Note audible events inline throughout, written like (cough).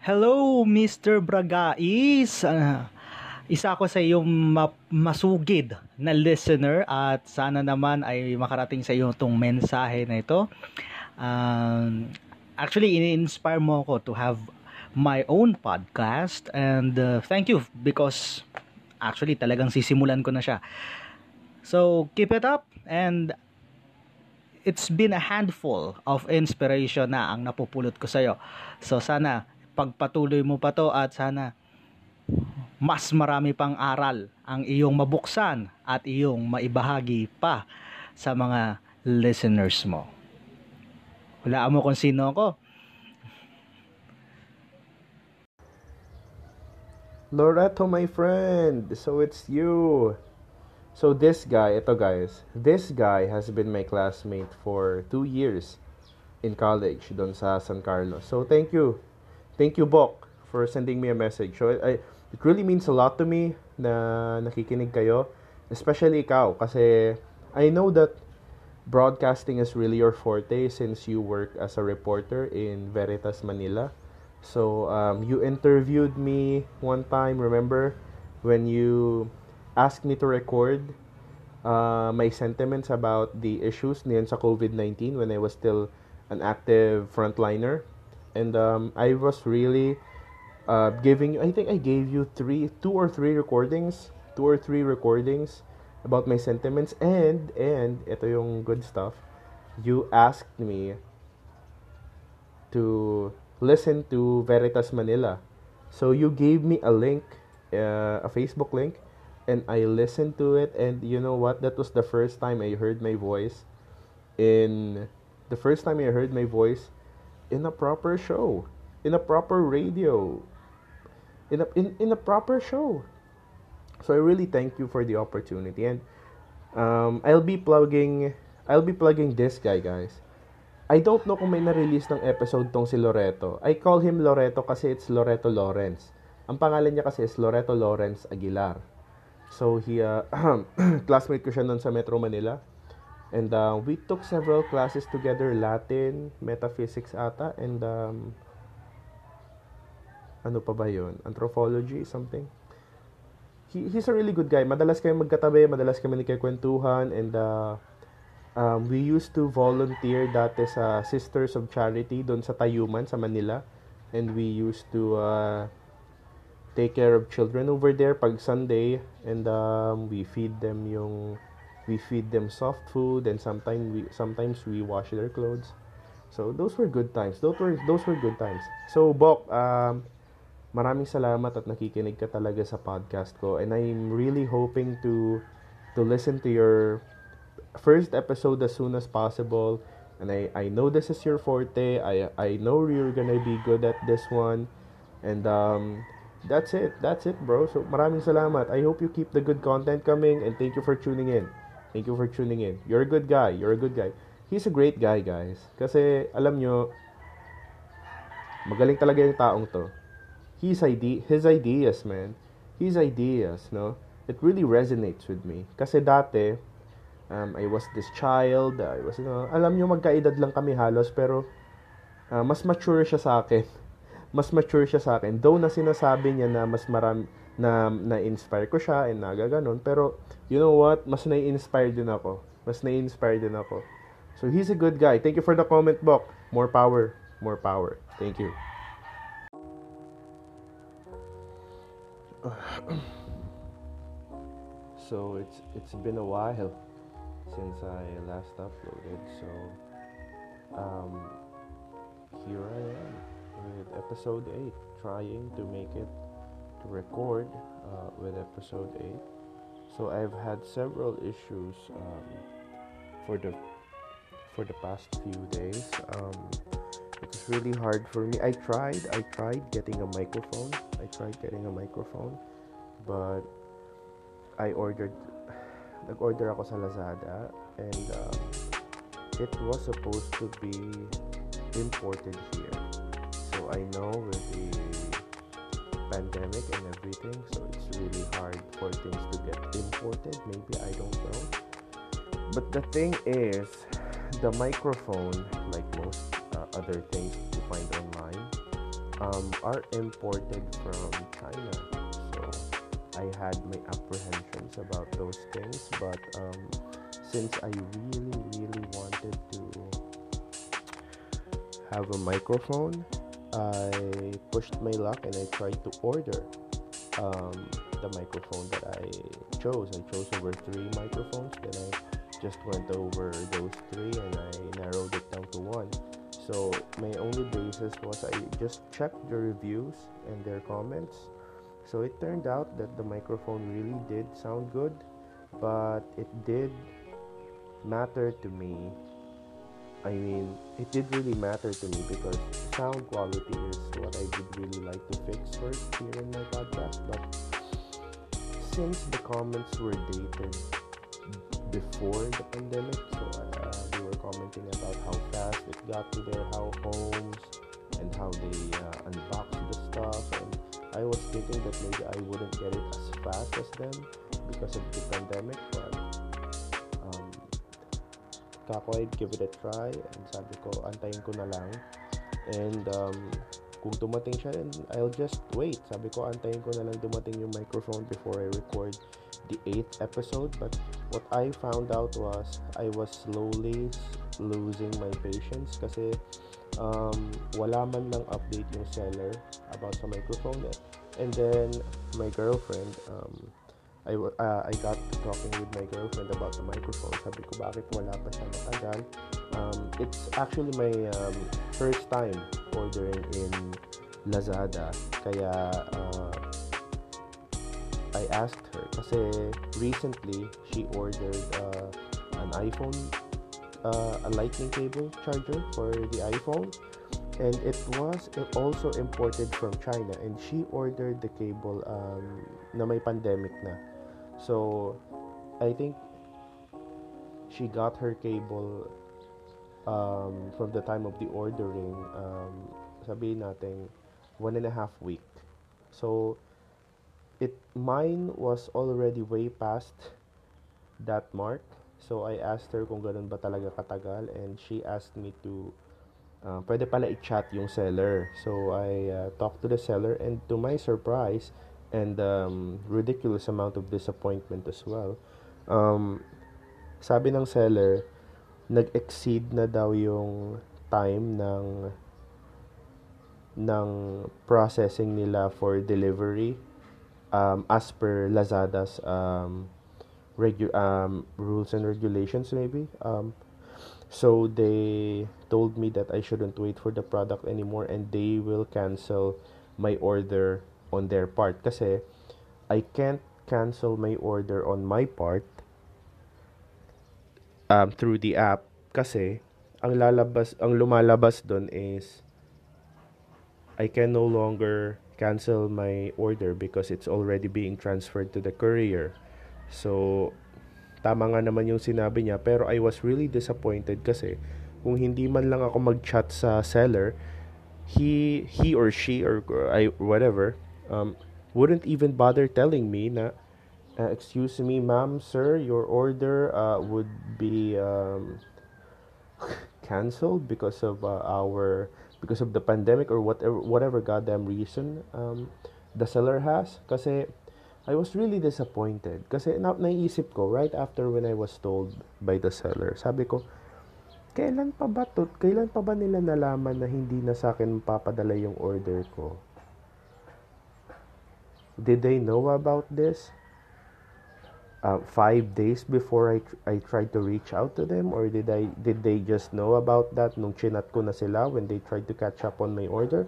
Hello, Mr. Bragais. Uh, isa ako sa iyong ma- masugid na listener at sana naman ay makarating sa iyo itong mensahe na ito. Um, actually, ini-inspire mo ako to have my own podcast and uh, thank you because actually talagang sisimulan ko na siya. So, keep it up and it's been a handful of inspiration na ang napupulot ko sa iyo. So, sana pagpatuloy mo pa to at sana mas marami pang aral ang iyong mabuksan at iyong maibahagi pa sa mga listeners mo. Hulaan mo kung sino ako. Loreto, my friend. So it's you. So this guy, ito guys, this guy has been my classmate for two years in college doon sa San Carlos. So thank you thank you, Bok, for sending me a message. So, I, it really means a lot to me na nakikinig kayo. Especially ikaw, kasi I know that broadcasting is really your forte since you work as a reporter in Veritas Manila. So, um, you interviewed me one time, remember? When you asked me to record uh, my sentiments about the issues niyan sa COVID-19 when I was still an active frontliner and um, I was really uh, giving you. I think I gave you three, two or three recordings, two or three recordings about my sentiments, and and ito yung good stuff. You asked me to listen to Veritas Manila, so you gave me a link, uh, a Facebook link, and I listened to it, and you know what? That was the first time I heard my voice. In the first time I heard my voice in a proper show, in a proper radio, in a in, in a proper show. So I really thank you for the opportunity and um, I'll be plugging I'll be plugging this guy guys. I don't know kung may na-release ng episode tong si Loreto. I call him Loreto kasi it's Loreto Lawrence. Ang pangalan niya kasi is Loreto Lawrence Aguilar. So he uh, (clears throat) classmate ko siya noon sa Metro Manila. And uh, we took several classes together, Latin, metaphysics ata, and um, ano pa ba yun? Anthropology, something. He, he's a really good guy. Madalas kami magkatabi, madalas kami nagkikwentuhan, and uh, um, we used to volunteer dati sa Sisters of Charity doon sa Tayuman, sa Manila. And we used to uh, take care of children over there pag Sunday, and um, we feed them yung we feed them soft food and sometimes we sometimes we wash their clothes. So those were good times. Those were those were good times. So Bok um maraming salamat at nakikinig ka talaga sa podcast ko. And I'm really hoping to to listen to your first episode as soon as possible. And I I know this is your forte. I I know you're gonna be good at this one. And um that's it. That's it bro. So maraming salamat. I hope you keep the good content coming and thank you for tuning in Thank you for tuning in. You're a good guy. You're a good guy. He's a great guy, guys. Kasi, alam nyo, magaling talaga yung taong to. His, ide- his ideas, man. His ideas, no? It really resonates with me. Kasi dati, um, I was this child. I was, you know, alam nyo, magkaedad lang kami halos, pero uh, mas mature siya sa akin. (laughs) Mas mature siya sa akin. Though na sinasabi niya na mas marami, na na-inspire ko siya and nagaganon. Pero, you know what? Mas na-inspire din ako. Mas na-inspire din ako. So, he's a good guy. Thank you for the comment, Bok. More power. More power. Thank you. (coughs) so, it's it's been a while since I last uploaded. So, um, here I am with episode 8, trying to make it to record uh, with episode 8. So I've had several issues um, for the for the past few days. Um, it's really hard for me. I tried, I tried getting a microphone. I tried getting a microphone, but I ordered, nag-order ako sa Lazada, and um, it was supposed to be imported here. So I know with the pandemic and everything, so it's really hard for things to get imported. Maybe I don't know. But the thing is, the microphone, like most uh, other things you find online, um, are imported from China. So I had my apprehensions about those things, but um, since I really, really wanted to have a microphone, I pushed my luck and I tried to order um, the microphone that I chose. I chose over three microphones. Then I just went over those three and I narrowed it down to one. So my only basis was I just checked the reviews and their comments. So it turned out that the microphone really did sound good, but it did matter to me. I mean, it did really matter to me because sound quality is what I would really like to fix first here in my podcast. But since the comments were dated before the pandemic, so uh, they were commenting about how fast it got to their homes and how they uh, unboxed the stuff. And I was thinking that maybe I wouldn't get it as fast as them because of the pandemic, but kako I'd give it a try and sabi ko, antayin ko na lang. And um, kung dumating siya, I'll just wait. Sabi ko, antayin ko na lang dumating yung microphone before I record the 8th episode. But what I found out was I was slowly losing my patience kasi um, wala man lang update yung seller about sa microphone. And then, my girlfriend, um, I, uh, I got talking with my girlfriend about the microphone. Sabi ko, bakit wala pa siya matagal? Um, it's actually my um, first time ordering in Lazada. Kaya, uh, I asked her kasi recently she ordered uh, an iPhone uh, a lightning cable charger for the iPhone and it was also imported from China and she ordered the cable um, na may pandemic na so I think she got her cable um, from the time of the ordering um, sabihin natin one and a half week. So it mine was already way past that mark. So I asked her kung ganun ba talaga katagal and she asked me to uh, pwede pala i-chat yung seller. So I uh, talked to the seller and to my surprise and um, ridiculous amount of disappointment as well um, sabi ng seller nag-exceed na daw yung time ng ng processing nila for delivery um, as per Lazada's um, regu- um, rules and regulations, maybe. Um, so they told me that I shouldn't wait for the product anymore and they will cancel my order on their part. Kasi I can't cancel my order on my part um, through the app kasi ang lalabas ang lumalabas doon is I can no longer cancel my order because it's already being transferred to the courier. So, tama nga naman yung sinabi niya pero I was really disappointed kasi kung hindi man lang ako mag-chat sa seller, he he or she or I whatever um, wouldn't even bother telling me na uh, excuse me ma'am sir your order uh, would be um, (laughs) canceled because of uh, our because of the pandemic or whatever whatever goddamn reason um, the seller has. Kasi I was really disappointed. Kasi na naisip ko right after when I was told by the seller sabi ko kailan pa ba to kailan pa ba nila nalaman na hindi na sa akin papadala yung order ko did they know about this uh, five days before I, I tried to reach out to them? Or did I did they just know about that nung chinat ko na sila when they tried to catch up on my order?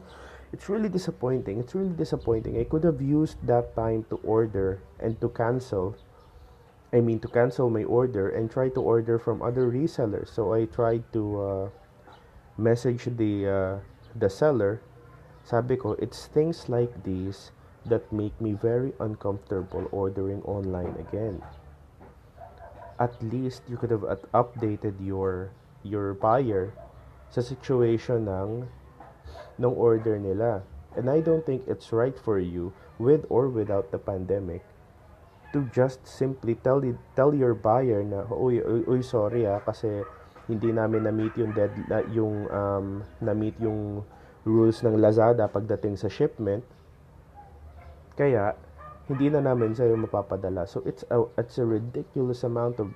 It's really disappointing. It's really disappointing. I could have used that time to order and to cancel I mean to cancel my order and try to order from other resellers. So I tried to uh, message the uh, the seller. Sabi ko it's things like these that make me very uncomfortable ordering online again. At least you could have updated your your buyer sa situation ng ng order nila. And I don't think it's right for you with or without the pandemic to just simply tell tell your buyer na uy, uy, sorry ah kasi hindi namin na-meet yung dead yung um, na-meet yung rules ng Lazada pagdating sa shipment. Kaya, hindi na namin sa'yo mapapadala. So, it's a, it's a ridiculous amount of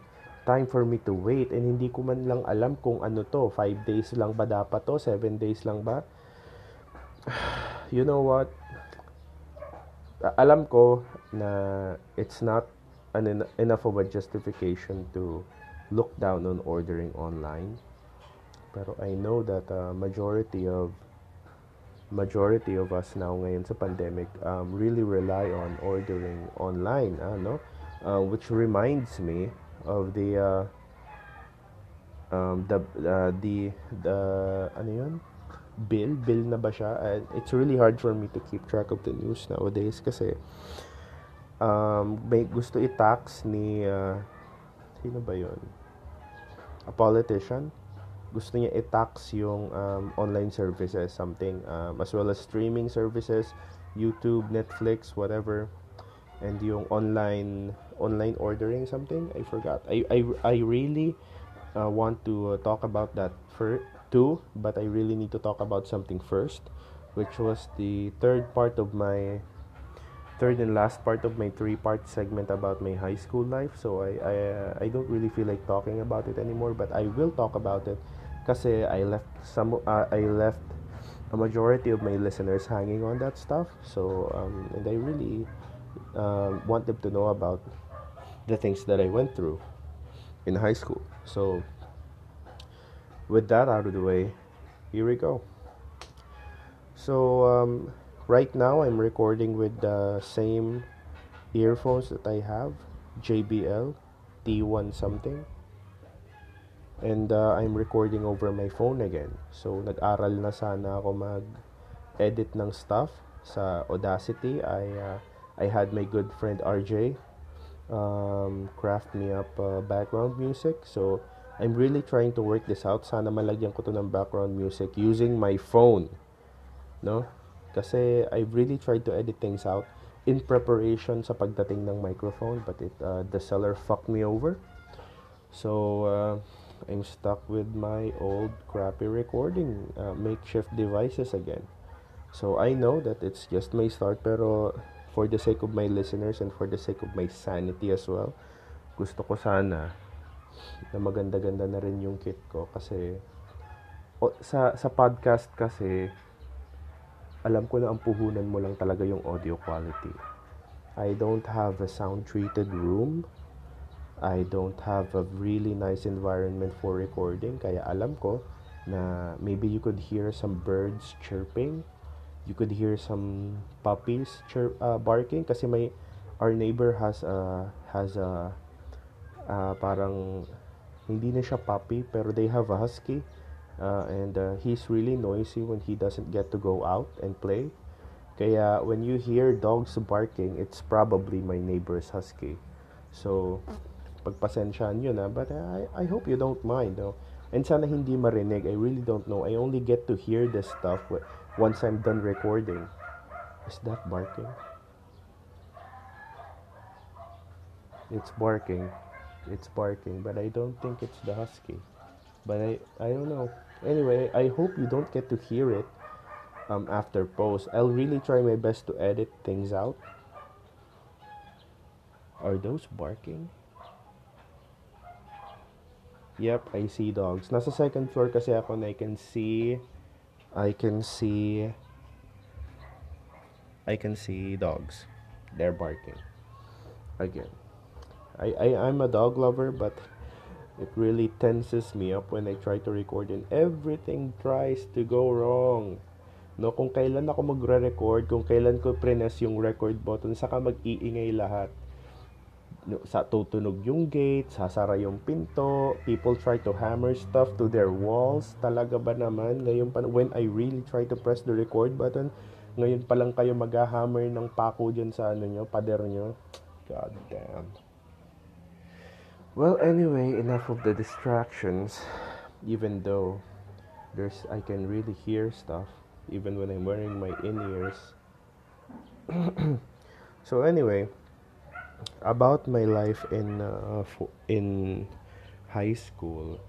time for me to wait. And hindi ko man lang alam kung ano to. 5 days lang ba dapat to? 7 days lang ba? (sighs) You know what? Alam ko na it's not an enough of a justification to look down on ordering online. Pero I know that uh, majority of majority of us now ngayon sa pandemic um, really rely on ordering online ano? Uh, which reminds me of the uh, um, the uh, the the ano yun? Bill? Bill na ba siya? And it's really hard for me to keep track of the news nowadays kasi um, may gusto i-tax ni uh, sino ba yon a politician gusto niya i-tax yung um, online services something um, as well as streaming services YouTube Netflix whatever and yung online online ordering something I forgot. I I, I really uh, want to uh, talk about that for too but I really need to talk about something first which was the third part of my third and last part of my three part segment about my high school life. So I I, uh, I don't really feel like talking about it anymore but I will talk about it kasi I left some uh, I left a majority of my listeners hanging on that stuff so um, and I really uh, want them to know about the things that I went through in high school. So, with that out of the way, here we go. So, um, right now I'm recording with the same earphones that I have JBL T1 something. And uh, I'm recording over my phone again. So, nag-aral na sana ako mag-edit ng stuff sa Audacity. I, uh, I had my good friend RJ um, craft me up uh, background music. So, I'm really trying to work this out. Sana malagyan ko to ng background music using my phone. No? Kasi I really tried to edit things out in preparation sa pagdating ng microphone but it uh, the seller fucked me over. So, uh, I'm stuck with my old crappy recording uh, makeshift devices again. So, I know that it's just my start pero for the sake of my listeners and for the sake of my sanity as well, gusto ko sana na maganda-ganda na rin yung kit ko kasi o, sa sa podcast kasi alam ko na ang puhunan mo lang talaga yung audio quality. I don't have a sound treated room. I don't have a really nice environment for recording kaya alam ko na maybe you could hear some birds chirping you could hear some puppies chirp, uh, barking kasi may our neighbor has a has a uh, parang hindi na siya puppy pero they have a husky uh, and uh, he's really noisy when he doesn't get to go out and play. Kaya when you hear dogs barking it's probably my neighbor's husky. So pagpasensyaan yun na but I, I hope you don't mind though. and sana hindi marinig I really don't know I only get to hear this stuff once I'm done recording. Is that barking? It's barking. It's barking, but I don't think it's the husky. But I I don't know. Anyway, I hope you don't get to hear it um after post. I'll really try my best to edit things out. Are those barking? Yep, I see dogs. Nasa second floor kasi ako and I can see I can see I can see dogs. They're barking. Again. I, I I'm a dog lover but it really tenses me up when I try to record and everything tries to go wrong. No, kung kailan ako magre-record, kung kailan ko press yung record button, saka mag-iingay lahat sa tutunog yung gate, sasara yung pinto, people try to hammer stuff to their walls. Talaga ba naman? Ngayon pa, when I really try to press the record button, ngayon pa lang kayo mag-hammer ng pako dyan sa ano nyo, pader nyo. God damn. Well, anyway, enough of the distractions. Even though there's, I can really hear stuff, even when I'm wearing my in-ears. (clears throat) so anyway, about my life in uh, in high school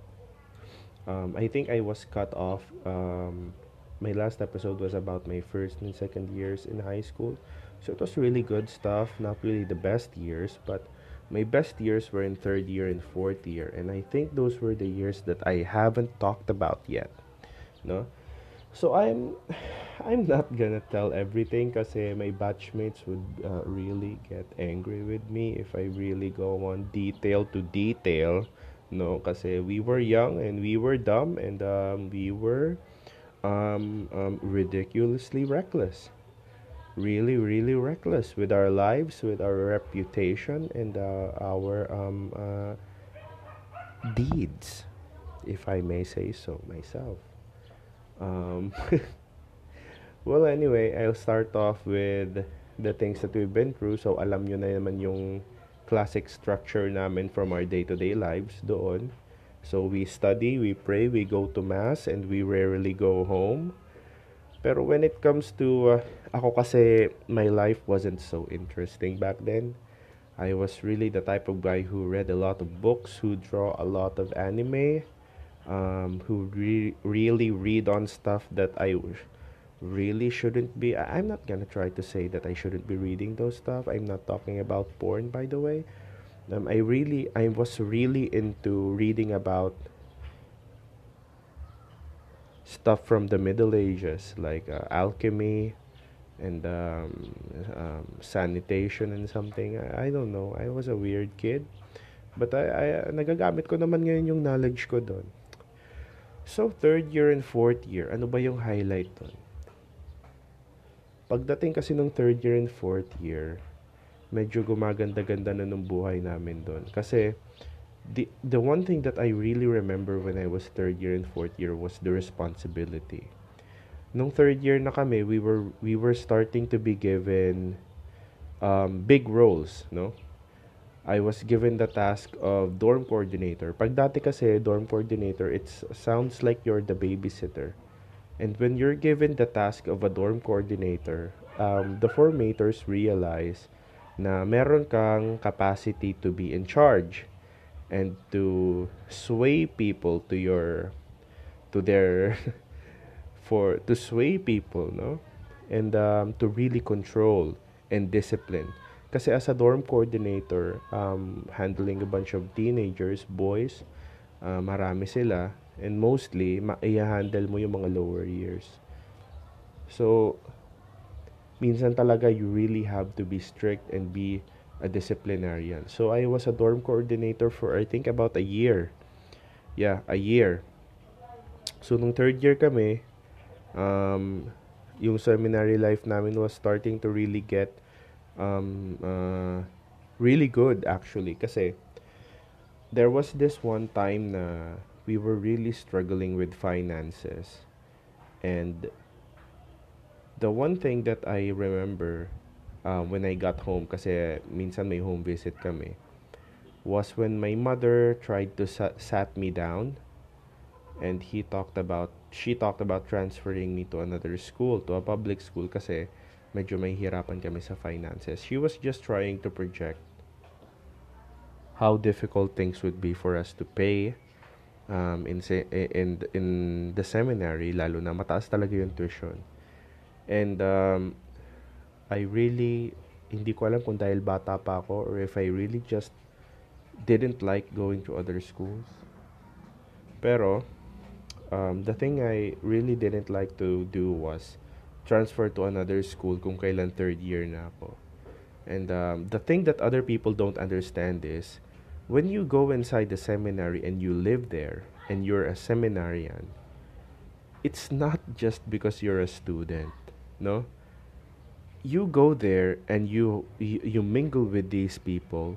um, I think I was cut off um, my last episode was about my first and second years in high school. So it was really good stuff, not really the best years, but my best years were in third year and fourth year. And I think those were the years that I haven't talked about yet. No? So I'm (sighs) I'm not gonna tell everything kasi my batchmates would uh, really get angry with me if I really go on detail to detail. No, kasi we were young and we were dumb and um, we were um, um, ridiculously reckless. Really, really reckless with our lives, with our reputation, and uh, our um, uh, deeds, if I may say so myself. Um, (laughs) well, anyway, I'll start off with the things that we've been through. So, alam nyo na naman yung classic structure namin from our day-to-day lives doon. So, we study, we pray, we go to mass, and we rarely go home. Pero when it comes to, uh, ako kasi, my life wasn't so interesting back then. I was really the type of guy who read a lot of books, who draw a lot of anime, um, who re- really read on stuff that I really shouldn't be. I- I'm not gonna try to say that I shouldn't be reading those stuff. I'm not talking about porn, by the way. Um, I really, I was really into reading about stuff from the Middle Ages, like uh, alchemy and um, um, sanitation and something. I, I don't know. I was a weird kid. But I, I, nagagamit ko naman ngayon yung knowledge ko doon. So, third year and fourth year, ano ba yung highlight doon? Pagdating kasi ng third year and fourth year, medyo gumaganda-ganda na ng buhay namin doon. Kasi, the, the one thing that I really remember when I was third year and fourth year was the responsibility. Nung third year na kami, we were, we were starting to be given um, big roles, no? I was given the task of dorm coordinator. Pag dati kasi dorm coordinator, it sounds like you're the babysitter. And when you're given the task of a dorm coordinator, um, the formators realize na meron kang capacity to be in charge and to sway people to your to their (laughs) for to sway people no and um, to really control and discipline kasi as a dorm coordinator, um, handling a bunch of teenagers, boys, uh, marami sila. And mostly, ma-handle mo yung mga lower years. So, minsan talaga you really have to be strict and be a disciplinarian. So, I was a dorm coordinator for I think about a year. Yeah, a year. So, nung third year kami, um, yung seminary life namin was starting to really get um, uh, really good actually. Kasi there was this one time na we were really struggling with finances. And the one thing that I remember uh, when I got home kasi minsan may home visit kami was when my mother tried to sa- sat me down. And he talked about she talked about transferring me to another school to a public school kasi medyo may hirapan kami sa finances. She was just trying to project how difficult things would be for us to pay um, in, in, in the seminary, lalo na mataas talaga yung tuition. And um, I really, hindi ko alam kung dahil bata pa ako or if I really just didn't like going to other schools. Pero, um, the thing I really didn't like to do was transfer to another school kung kailan third year na ako. And um, the thing that other people don't understand is when you go inside the seminary and you live there and you're a seminarian, it's not just because you're a student, no? You go there and you you, you mingle with these people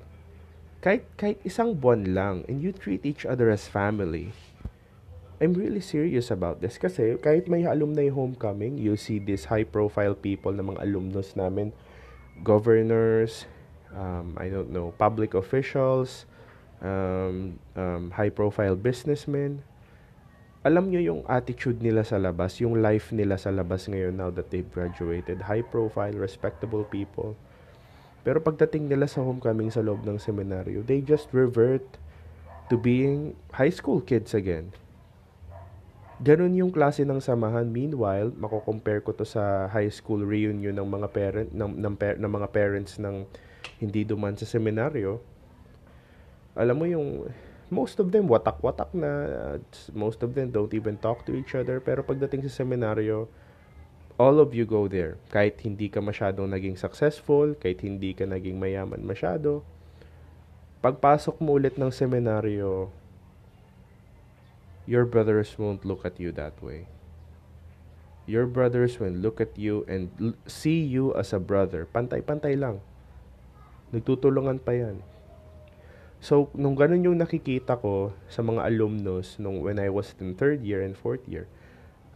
kahit, kahit isang buwan lang and you treat each other as family I'm really serious about this kasi kahit may alumni homecoming, you see these high-profile people na mga alumnus namin, governors, um, I don't know, public officials, um, um, high-profile businessmen. Alam nyo yung attitude nila sa labas, yung life nila sa labas ngayon now that they've graduated. High-profile, respectable people. Pero pagdating nila sa homecoming sa loob ng seminaryo, they just revert to being high school kids again ganun yung klase ng samahan. Meanwhile, mako-compare ko to sa high school reunion ng mga parent ng ng, ng mga parents ng hindi duman sa seminaryo. Alam mo yung most of them watak-watak na most of them don't even talk to each other pero pagdating sa seminaryo all of you go there kahit hindi ka masyadong naging successful kahit hindi ka naging mayaman masyado pagpasok mo ulit ng seminaryo your brothers won't look at you that way. Your brothers will look at you and see you as a brother. Pantay-pantay lang. Nagtutulungan pa yan. So, nung ganun yung nakikita ko sa mga alumnus nung when I was in third year and fourth year,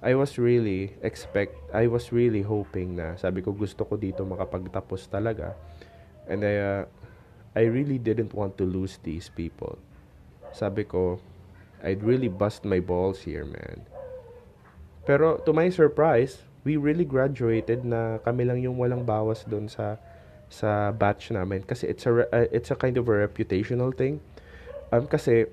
I was really expect, I was really hoping na, sabi ko gusto ko dito makapagtapos talaga. And I, uh, I really didn't want to lose these people. Sabi ko, I'd really bust my balls here, man. Pero to my surprise, we really graduated na kami lang yung walang bawas doon sa sa batch namin kasi it's a uh, it's a kind of a reputational thing. Um kasi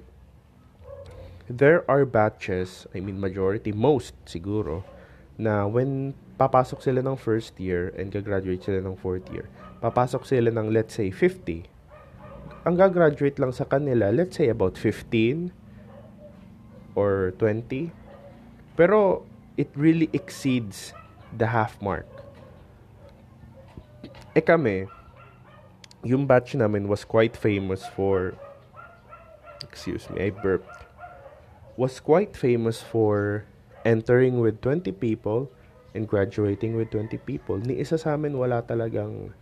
there are batches, I mean majority, most siguro na when papasok sila ng first year and gagraduate sila ng fourth year, papasok sila ng let's say 50. Ang gagraduate lang sa kanila, let's say about 15 or 20. Pero it really exceeds the half mark. Eh kami, yung batch namin was quite famous for excuse me, I burped. Was quite famous for entering with 20 people and graduating with 20 people. Ni isa sa amin wala talagang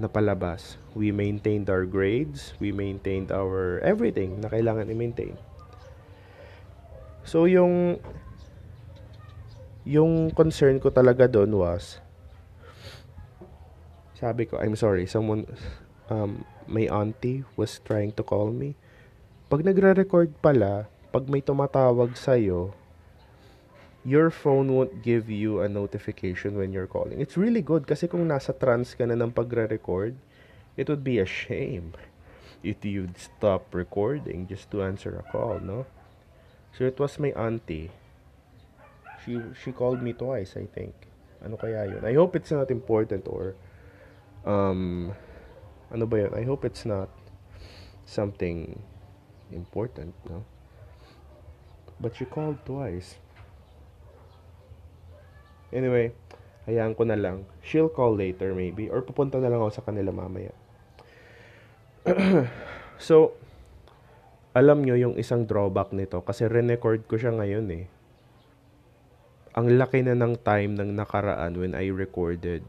napalabas. We maintained our grades, we maintained our everything na kailangan i-maintain. So yung yung concern ko talaga doon was sabi ko, I'm sorry, someone um, my auntie was trying to call me. Pag nagre-record pala, pag may tumatawag sa'yo, your phone won't give you a notification when you're calling. It's really good kasi kung nasa trance ka na ng pagre-record, it would be a shame if you'd stop recording just to answer a call, no? So it was my auntie. She she called me twice, I think. Ano kaya yun? I hope it's not important or um ano ba yun? I hope it's not something important, no? But she called twice. Anyway, hayaan ko na lang. She'll call later maybe or pupunta na lang ako sa kanila mamaya. (clears throat) so, alam nyo yung isang drawback nito kasi re-record ko siya ngayon eh. Ang laki na ng time ng nakaraan when I recorded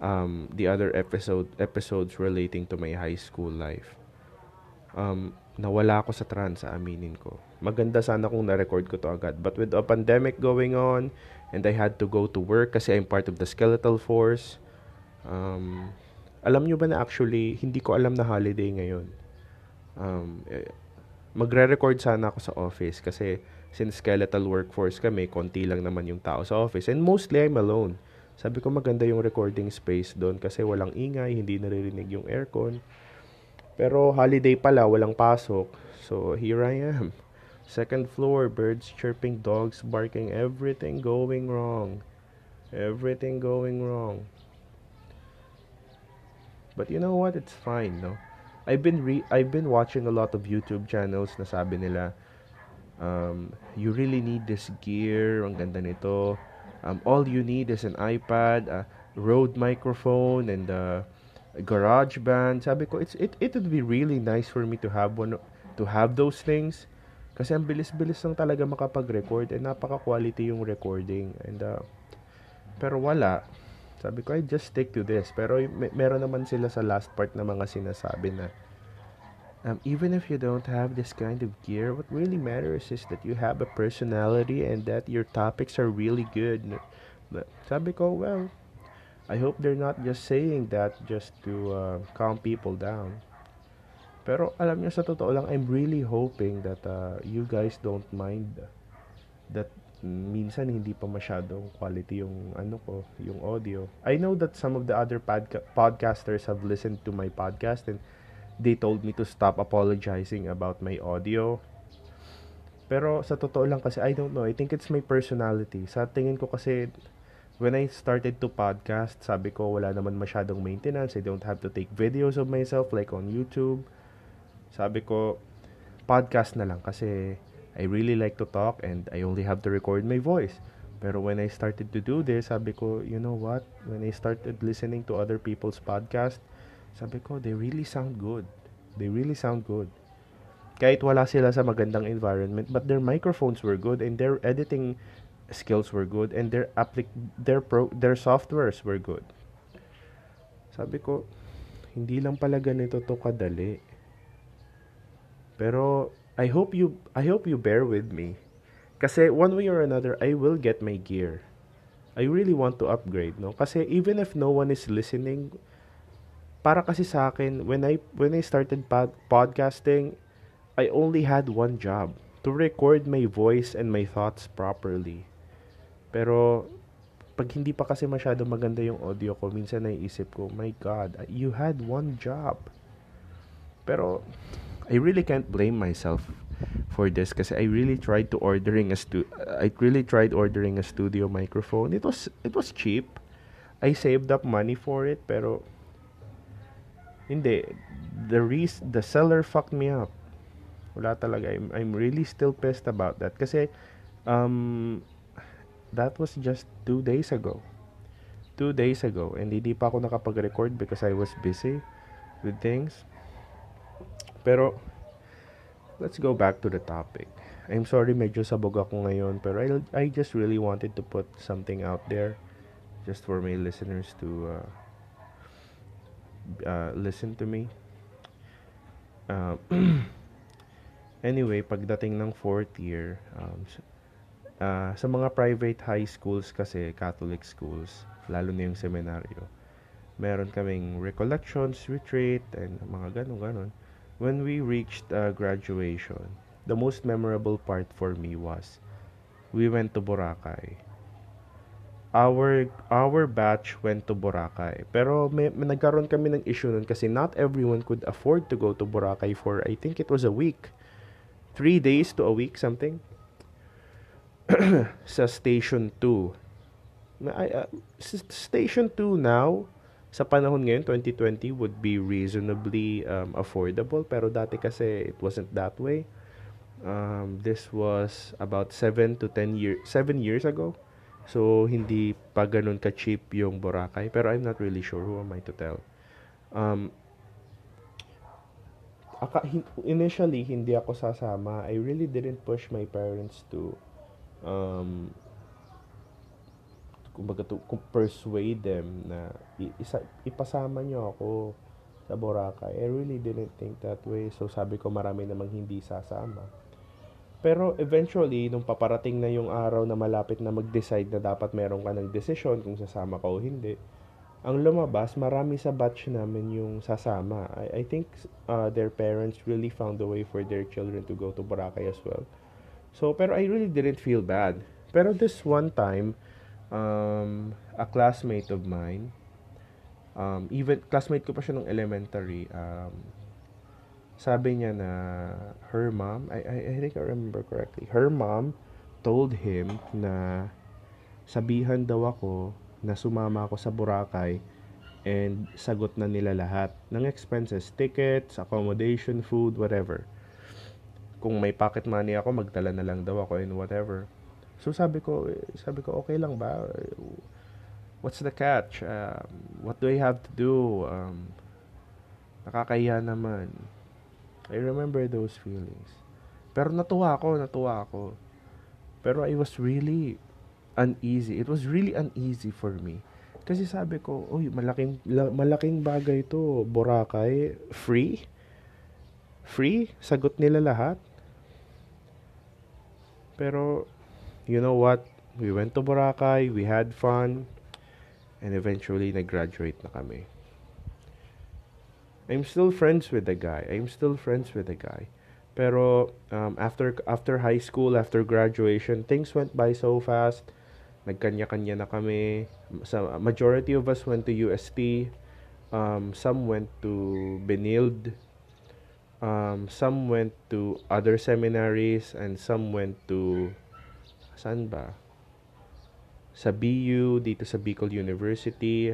um, the other episode episodes relating to my high school life. Um, nawala ako sa trance, aminin ko. Maganda sana kung na-record ko to agad. But with a pandemic going on, and I had to go to work kasi I'm part of the skeletal force, um, alam nyo ba na actually, hindi ko alam na holiday ngayon um, eh, magre-record sana ako sa office kasi since skeletal workforce kami, konti lang naman yung tao sa office. And mostly I'm alone. Sabi ko maganda yung recording space doon kasi walang ingay, hindi naririnig yung aircon. Pero holiday pala, walang pasok. So here I am. Second floor, birds chirping, dogs barking, everything going wrong. Everything going wrong. But you know what? It's fine, no? I've been re- I've been watching a lot of YouTube channels na sabi nila um, you really need this gear, ang ganda nito. Um, all you need is an iPad, a Rode microphone, and a garage band. Sabi ko, it's, it, it would be really nice for me to have one, to have those things. Kasi ang bilis-bilis lang talaga makapag-record and napaka-quality yung recording. And, uh, pero wala. Sabi ko, I just stick to this. Pero may, meron naman sila sa last part na mga sinasabi na um, even if you don't have this kind of gear, what really matters is that you have a personality and that your topics are really good. Sabi ko, well, I hope they're not just saying that just to uh, calm people down. Pero alam niyo sa totoo lang, I'm really hoping that uh, you guys don't mind that minsan hindi pa masyadong quality yung ano ko, yung audio. I know that some of the other podca- podcasters have listened to my podcast and they told me to stop apologizing about my audio. Pero sa totoo lang kasi, I don't know. I think it's my personality. Sa tingin ko kasi, when I started to podcast, sabi ko wala naman masyadong maintenance. I don't have to take videos of myself like on YouTube. Sabi ko, podcast na lang kasi I really like to talk and I only have to record my voice. Pero when I started to do this, sabi ko, you know what? When I started listening to other people's podcast, sabi ko, they really sound good. They really sound good. Kahit wala sila sa magandang environment, but their microphones were good and their editing skills were good and their applic their pro their softwares were good. Sabi ko, hindi lang pala ganito to kadali. Pero I hope you I hope you bear with me. Kasi one way or another, I will get my gear. I really want to upgrade, no? Kasi even if no one is listening, para kasi sa akin, when I when I started pod- podcasting, I only had one job, to record my voice and my thoughts properly. Pero pag hindi pa kasi masyado maganda yung audio ko, minsan naiisip ko, my God, you had one job. Pero I really can't blame myself for this kasi I really tried to ordering a stu I really tried ordering a studio microphone. It was it was cheap. I saved up money for it pero hindi the res the seller fucked me up. Wala talaga. I'm, I'm really still pissed about that kasi um that was just two days ago. Two days ago. And hindi pa ako nakapag-record because I was busy with things. Pero let's go back to the topic. I'm sorry medyo sabog ako ngayon pero I, I just really wanted to put something out there just for my listeners to uh, uh, listen to me. Uh, (clears throat) anyway, pagdating ng fourth year, um, uh, sa mga private high schools kasi, Catholic schools, lalo na yung seminaryo, meron kaming recollections, retreat, and mga ganon-ganon when we reached uh, graduation, the most memorable part for me was we went to Boracay. Our our batch went to Boracay. Pero may, may nagkaroon kami ng issue nun kasi not everyone could afford to go to Boracay for I think it was a week. Three days to a week, something. (clears throat) sa Station 2. I, uh, Station 2 now, sa panahon ngayon 2020 would be reasonably um, affordable. Pero dati kasi it wasn't that way. Um, this was about 7 to 10 years 7 years ago. So hindi pa ganun ka cheap yung Boracay. Pero I'm not really sure. Who am I to tell? Um, aka, initially hindi ako sasama. I really didn't push my parents to um, kumbaga to, kung persuade them na isa, ipasama nyo ako sa Boracay. I really didn't think that way. So sabi ko marami namang hindi sasama. Pero eventually, nung paparating na yung araw na malapit na mag-decide na dapat meron ka ng desisyon kung sasama ka o hindi, ang lumabas, marami sa batch namin yung sasama. I, I think uh, their parents really found a way for their children to go to Boracay as well. So, pero I really didn't feel bad. Pero this one time, um, a classmate of mine, um, even classmate ko pa siya nung elementary, um, sabi niya na her mom, I, I, I think I remember correctly, her mom told him na sabihan daw ako na sumama ako sa Boracay and sagot na nila lahat ng expenses, tickets, accommodation, food, whatever. Kung may pocket money ako, magdala na lang daw ako and whatever. So sabi ko, sabi ko, okay lang ba? What's the catch? Um, what do I have to do? Um, nakakahiya naman. I remember those feelings. Pero natuwa ako, natuwa ako. Pero I was really uneasy. It was really uneasy for me. Kasi sabi ko, uy, malaking, malaking bagay to. Boracay, free? Free? Sagot nila lahat? Pero, you know what? We went to Boracay, we had fun, and eventually nag-graduate na kami. I'm still friends with the guy. I'm still friends with the guy. Pero um, after after high school, after graduation, things went by so fast. Nagkanya-kanya na kami. So, majority of us went to UST. Um, some went to Benild. um, some went to other seminaries and some went to saan ba? Sa BU, dito sa Bicol University.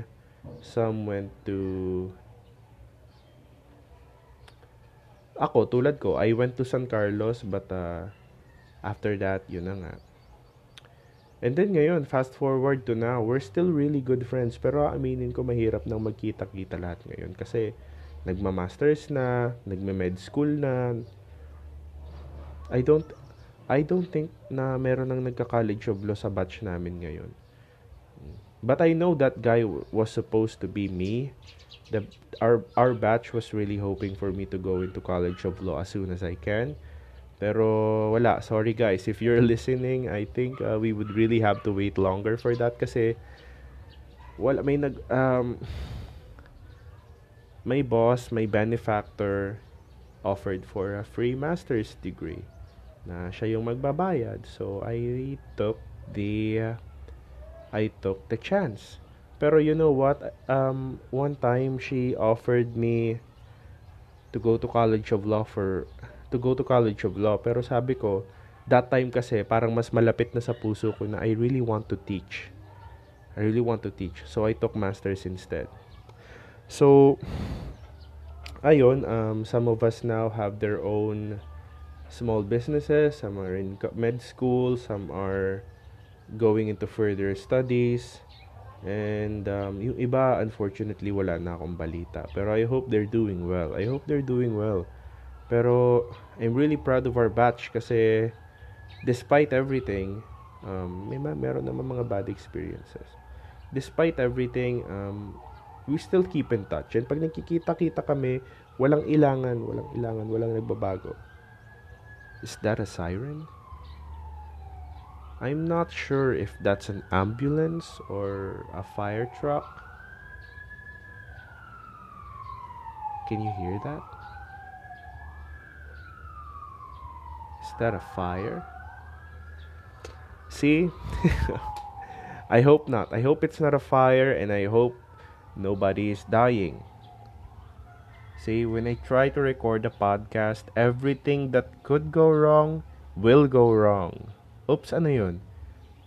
Some went to ako, tulad ko, I went to San Carlos but uh, after that, yun na nga. And then ngayon, fast forward to now, we're still really good friends. Pero aminin ko, mahirap nang magkita-kita lahat ngayon. Kasi nagma-masters na, nagme-med school na. I don't I don't think na meron nang nagka-college of law sa batch namin ngayon. But I know that guy was supposed to be me. The our our batch was really hoping for me to go into college of law as soon as I can. Pero wala, sorry guys, if you're (laughs) listening, I think uh, we would really have to wait longer for that kasi wala may nag um my boss, my benefactor offered for a free master's degree na siya yung magbabayad. So I took the uh, I took the chance. Pero you know what? Um one time she offered me to go to College of Law for to go to College of Law. Pero sabi ko, that time kasi parang mas malapit na sa puso ko na I really want to teach. I really want to teach. So I took masters instead. So ayun, um, some of us now have their own small businesses. Some are in med school. Some are going into further studies. And um, yung iba, unfortunately, wala na akong balita. Pero I hope they're doing well. I hope they're doing well. Pero I'm really proud of our batch kasi despite everything, um, may ma- meron naman mga bad experiences. Despite everything, um, we still keep in touch. And pag nagkikita-kita kami, walang ilangan, walang ilangan, walang nagbabago. Is that a siren? I'm not sure if that's an ambulance or a fire truck. Can you hear that? Is that a fire? See? (laughs) I hope not. I hope it's not a fire and I hope nobody is dying. See, when I try to record a podcast, everything that could go wrong will go wrong. Oops, ano yun?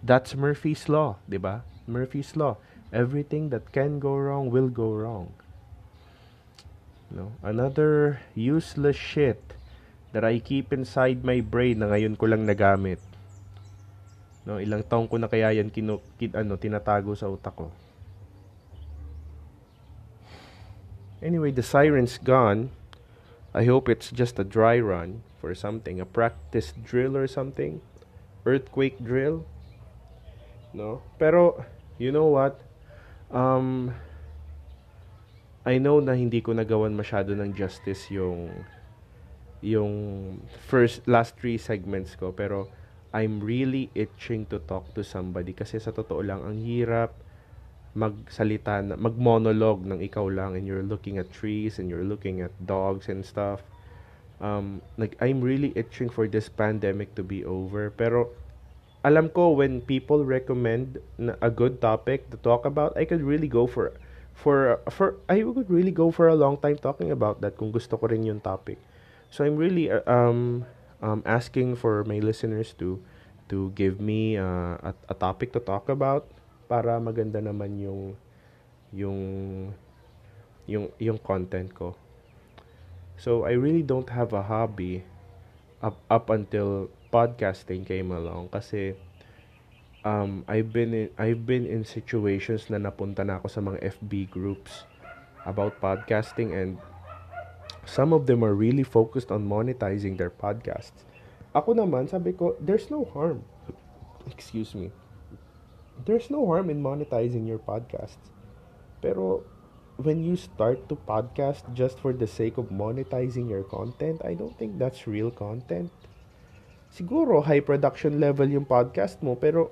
That's Murphy's Law, di ba? Murphy's Law. Everything that can go wrong will go wrong. No? Another useless shit that I keep inside my brain na ngayon ko lang nagamit. No, ilang taong ko na kaya yan kinu, kin, ano, tinatago sa utak ko. Anyway, the siren's gone. I hope it's just a dry run for something, a practice drill or something. Earthquake drill. No? Pero, you know what? Um, I know na hindi ko nagawan masyado ng justice yung yung first last three segments ko pero I'm really itching to talk to somebody kasi sa totoo lang ang hirap magsalita mag-monologue ng ikaw lang and you're looking at trees and you're looking at dogs and stuff. Um, like, I'm really itching for this pandemic to be over. Pero, alam ko when people recommend a good topic to talk about, I could really go for for for I would really go for a long time talking about that kung gusto ko rin yung topic. So I'm really uh, um um asking for my listeners to to give me uh, a, a topic to talk about para maganda naman yung yung yung yung content ko. So I really don't have a hobby up up until podcasting came along kasi um I've been in, I've been in situations na napunta na ako sa mga FB groups about podcasting and some of them are really focused on monetizing their podcasts. Ako naman, sabi ko, there's no harm. Excuse me there's no harm in monetizing your podcasts. Pero when you start to podcast just for the sake of monetizing your content, I don't think that's real content. Siguro high production level yung podcast mo, pero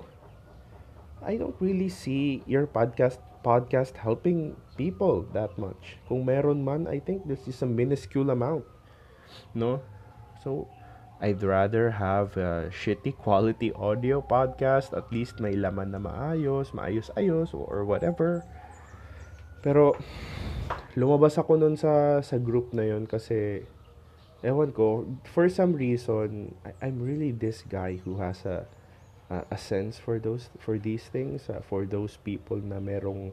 I don't really see your podcast podcast helping people that much. Kung meron man, I think this is a minuscule amount. No? So, I'd rather have a shitty quality audio podcast. At least may laman na maayos, maayos-ayos, or whatever. Pero, lumabas ako nun sa, sa group na yon kasi ewan ko, for some reason, I, I'm really this guy who has a, a, a sense for those, for these things, uh, for those people na merong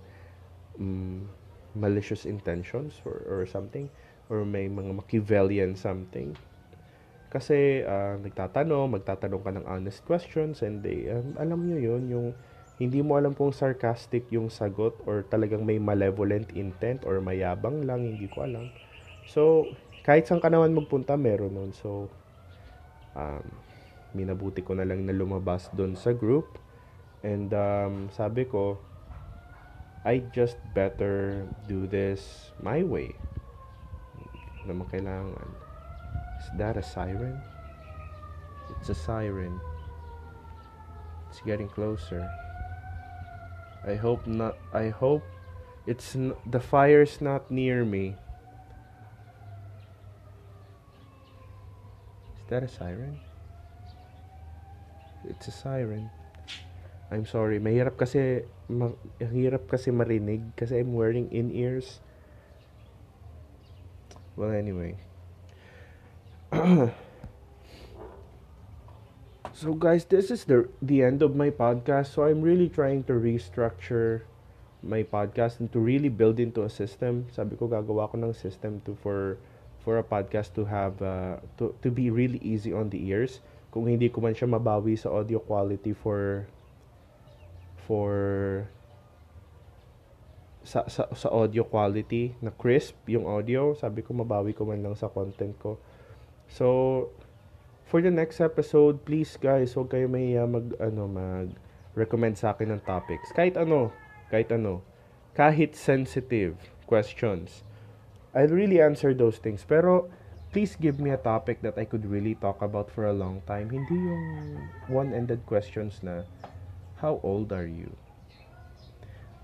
um, malicious intentions or, or something, or may mga Machiavellian something. Kasi uh, nagtatanong, magtatanong ka ng honest questions and they, um, alam nyo yun, yung hindi mo alam kung sarcastic yung sagot or talagang may malevolent intent or mayabang lang, hindi ko alam. So, kahit saan ka naman magpunta, meron nun. So, um, minabuti ko na lang na lumabas doon sa group. And um, sabi ko, I just better do this my way. Hindi kailangan. Is that a siren? It's a siren. It's getting closer. I hope not. I hope it's n- the fire's not near me. Is that a siren? It's a siren. I'm sorry. Mahirap kasi ma- hirap kasi marinig kasi I'm wearing in-ears. Well, anyway. So guys, this is the the end of my podcast. So I'm really trying to restructure my podcast and to really build into a system. Sabi ko gagawa ko ng system to for for a podcast to have uh, to to be really easy on the ears. Kung hindi ko man siya mabawi sa audio quality for for sa, sa, sa audio quality na crisp yung audio sabi ko mabawi ko man lang sa content ko so for the next episode please guys huwag kayo mahiya mag ano mag recommend sa akin ng topics. Kahit ano kahit ano. Kahit sensitive questions. I'll really answer those things. Pero please give me a topic that I could really talk about for a long time. Hindi yung one-ended questions na how old are you?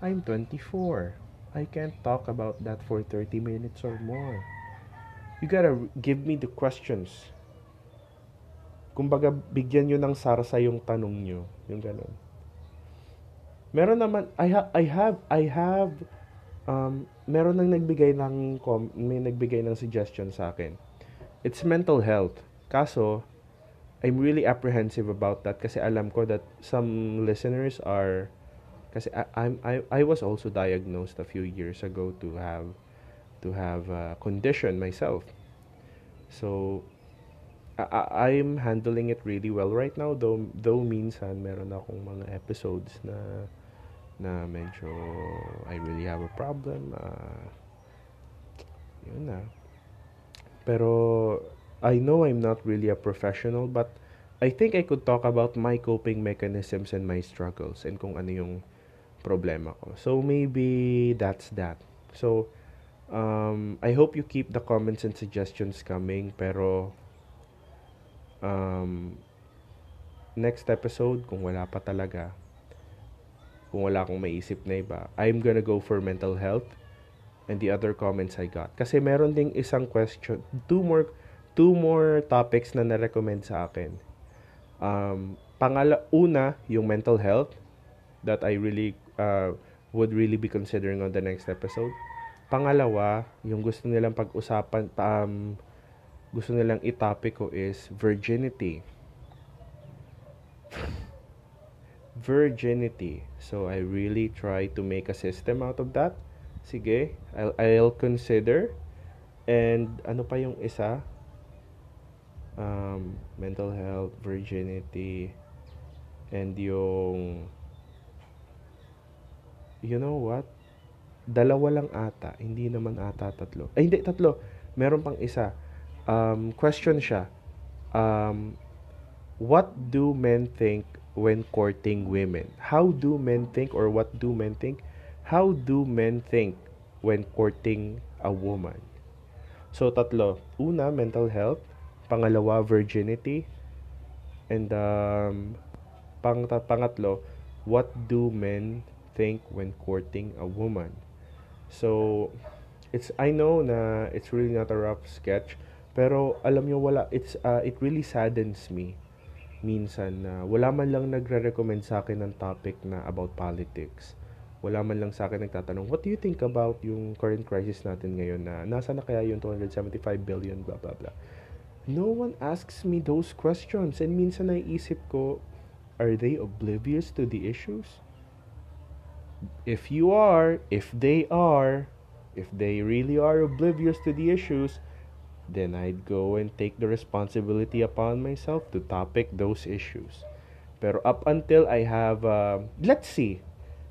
I'm 24. I can't talk about that for 30 minutes or more. You gotta give me the questions. Kumbaga, bigyan nyo ng sarsa yung tanong nyo. Yung ganun. Meron naman, I, ha- I have, I have, um, meron nang nagbigay ng, may nagbigay ng suggestion sa akin. It's mental health. Kaso, I'm really apprehensive about that kasi alam ko that some listeners are kasi I, I'm I, I was also diagnosed a few years ago to have to have a condition myself. So I, I'm handling it really well right now though though minsan meron akong mga episodes na na medyo I really have a problem uh, yun na pero I know I'm not really a professional but I think I could talk about my coping mechanisms and my struggles and kung ano yung problema ko. So, maybe that's that. So, um, I hope you keep the comments and suggestions coming. Pero, um, next episode, kung wala pa talaga, kung wala akong maisip na iba, I'm gonna go for mental health and the other comments I got. Kasi meron ding isang question, two more, two more topics na na-recommend sa akin. Um, pangala, una, yung mental health that I really uh, would really be considering on the next episode. Pangalawa, yung gusto nilang pag-usapan, um, gusto nilang itopic ko is virginity. virginity. So, I really try to make a system out of that. Sige, I'll, I'll consider. And, ano pa yung isa? Um, mental health, virginity, and yung you know what? Dalawa lang ata, hindi naman ata tatlo. Ay, hindi, tatlo. Meron pang isa. Um, question siya. Um, what do men think when courting women? How do men think or what do men think? How do men think when courting a woman? So, tatlo. Una, mental health. Pangalawa, virginity. And um, pang pangatlo, what do men think when courting a woman. So, it's I know na it's really not a rough sketch, pero alam nyo wala it's uh, it really saddens me minsan na uh, wala man lang nagre-recommend sa akin ng topic na about politics. Wala man lang sa akin nagtatanong, what do you think about yung current crisis natin ngayon na nasa na kaya yung 275 billion blah blah blah. no one asks me those questions. And minsan naisip ko, are they oblivious to the issues? If you are, if they are, if they really are oblivious to the issues, then I'd go and take the responsibility upon myself to topic those issues. Pero up until I have, uh, let's see,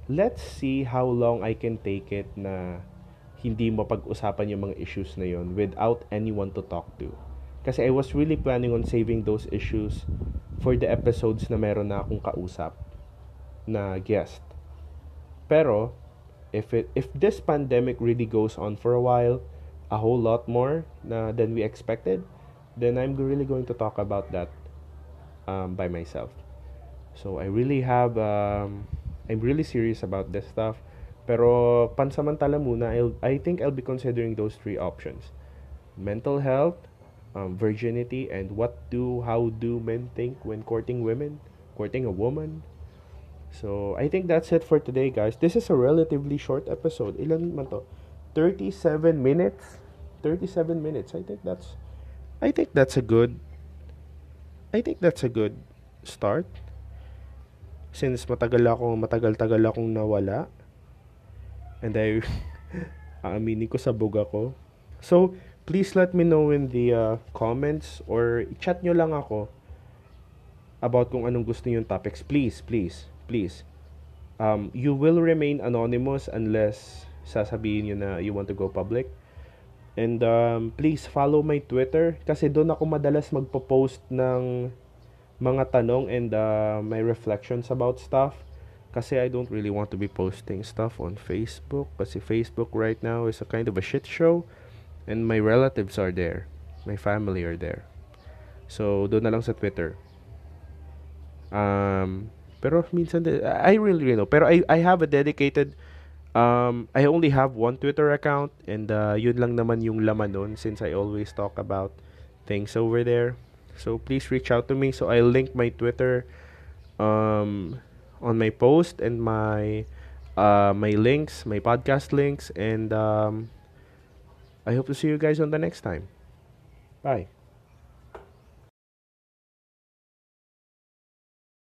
let's see how long I can take it na hindi mo pag-usapan yung mga issues na yon without anyone to talk to. Kasi I was really planning on saving those issues for the episodes na meron na akong kausap na guest. Pero, if it if this pandemic really goes on for a while, a whole lot more na than we expected, then I'm really going to talk about that um, by myself. So I really have um, I'm really serious about this stuff. Pero pansamantala muna, I'll, I think I'll be considering those three options. Mental health, um, virginity, and what do, how do men think when courting women, courting a woman. So, I think that's it for today, guys. This is a relatively short episode. Ilan man to? 37 minutes? 37 minutes. I think that's I think that's a good I think that's a good start. Since matagal ako, matagal-tagal akong nawala. And I (laughs) aaminin ko sa buga ko. So, please let me know in the uh, comments or chat nyo lang ako about kung anong gusto yung topics. Please, please, please. Um, you will remain anonymous unless sasabihin nyo na you want to go public. And um, please follow my Twitter kasi doon ako madalas magpo-post ng mga tanong and uh, my reflections about stuff. Kasi I don't really want to be posting stuff on Facebook kasi Facebook right now is a kind of a shit show and my relatives are there. My family are there. So, doon na lang sa Twitter. Um, pero minsan, I really, really know. Pero I, I have a dedicated, um, I only have one Twitter account and uh, yun lang naman yung laman nun since I always talk about things over there. So, please reach out to me. So, I'll link my Twitter um, on my post and my uh, my links, my podcast links, and um, I hope to see you guys on the next time. Bye.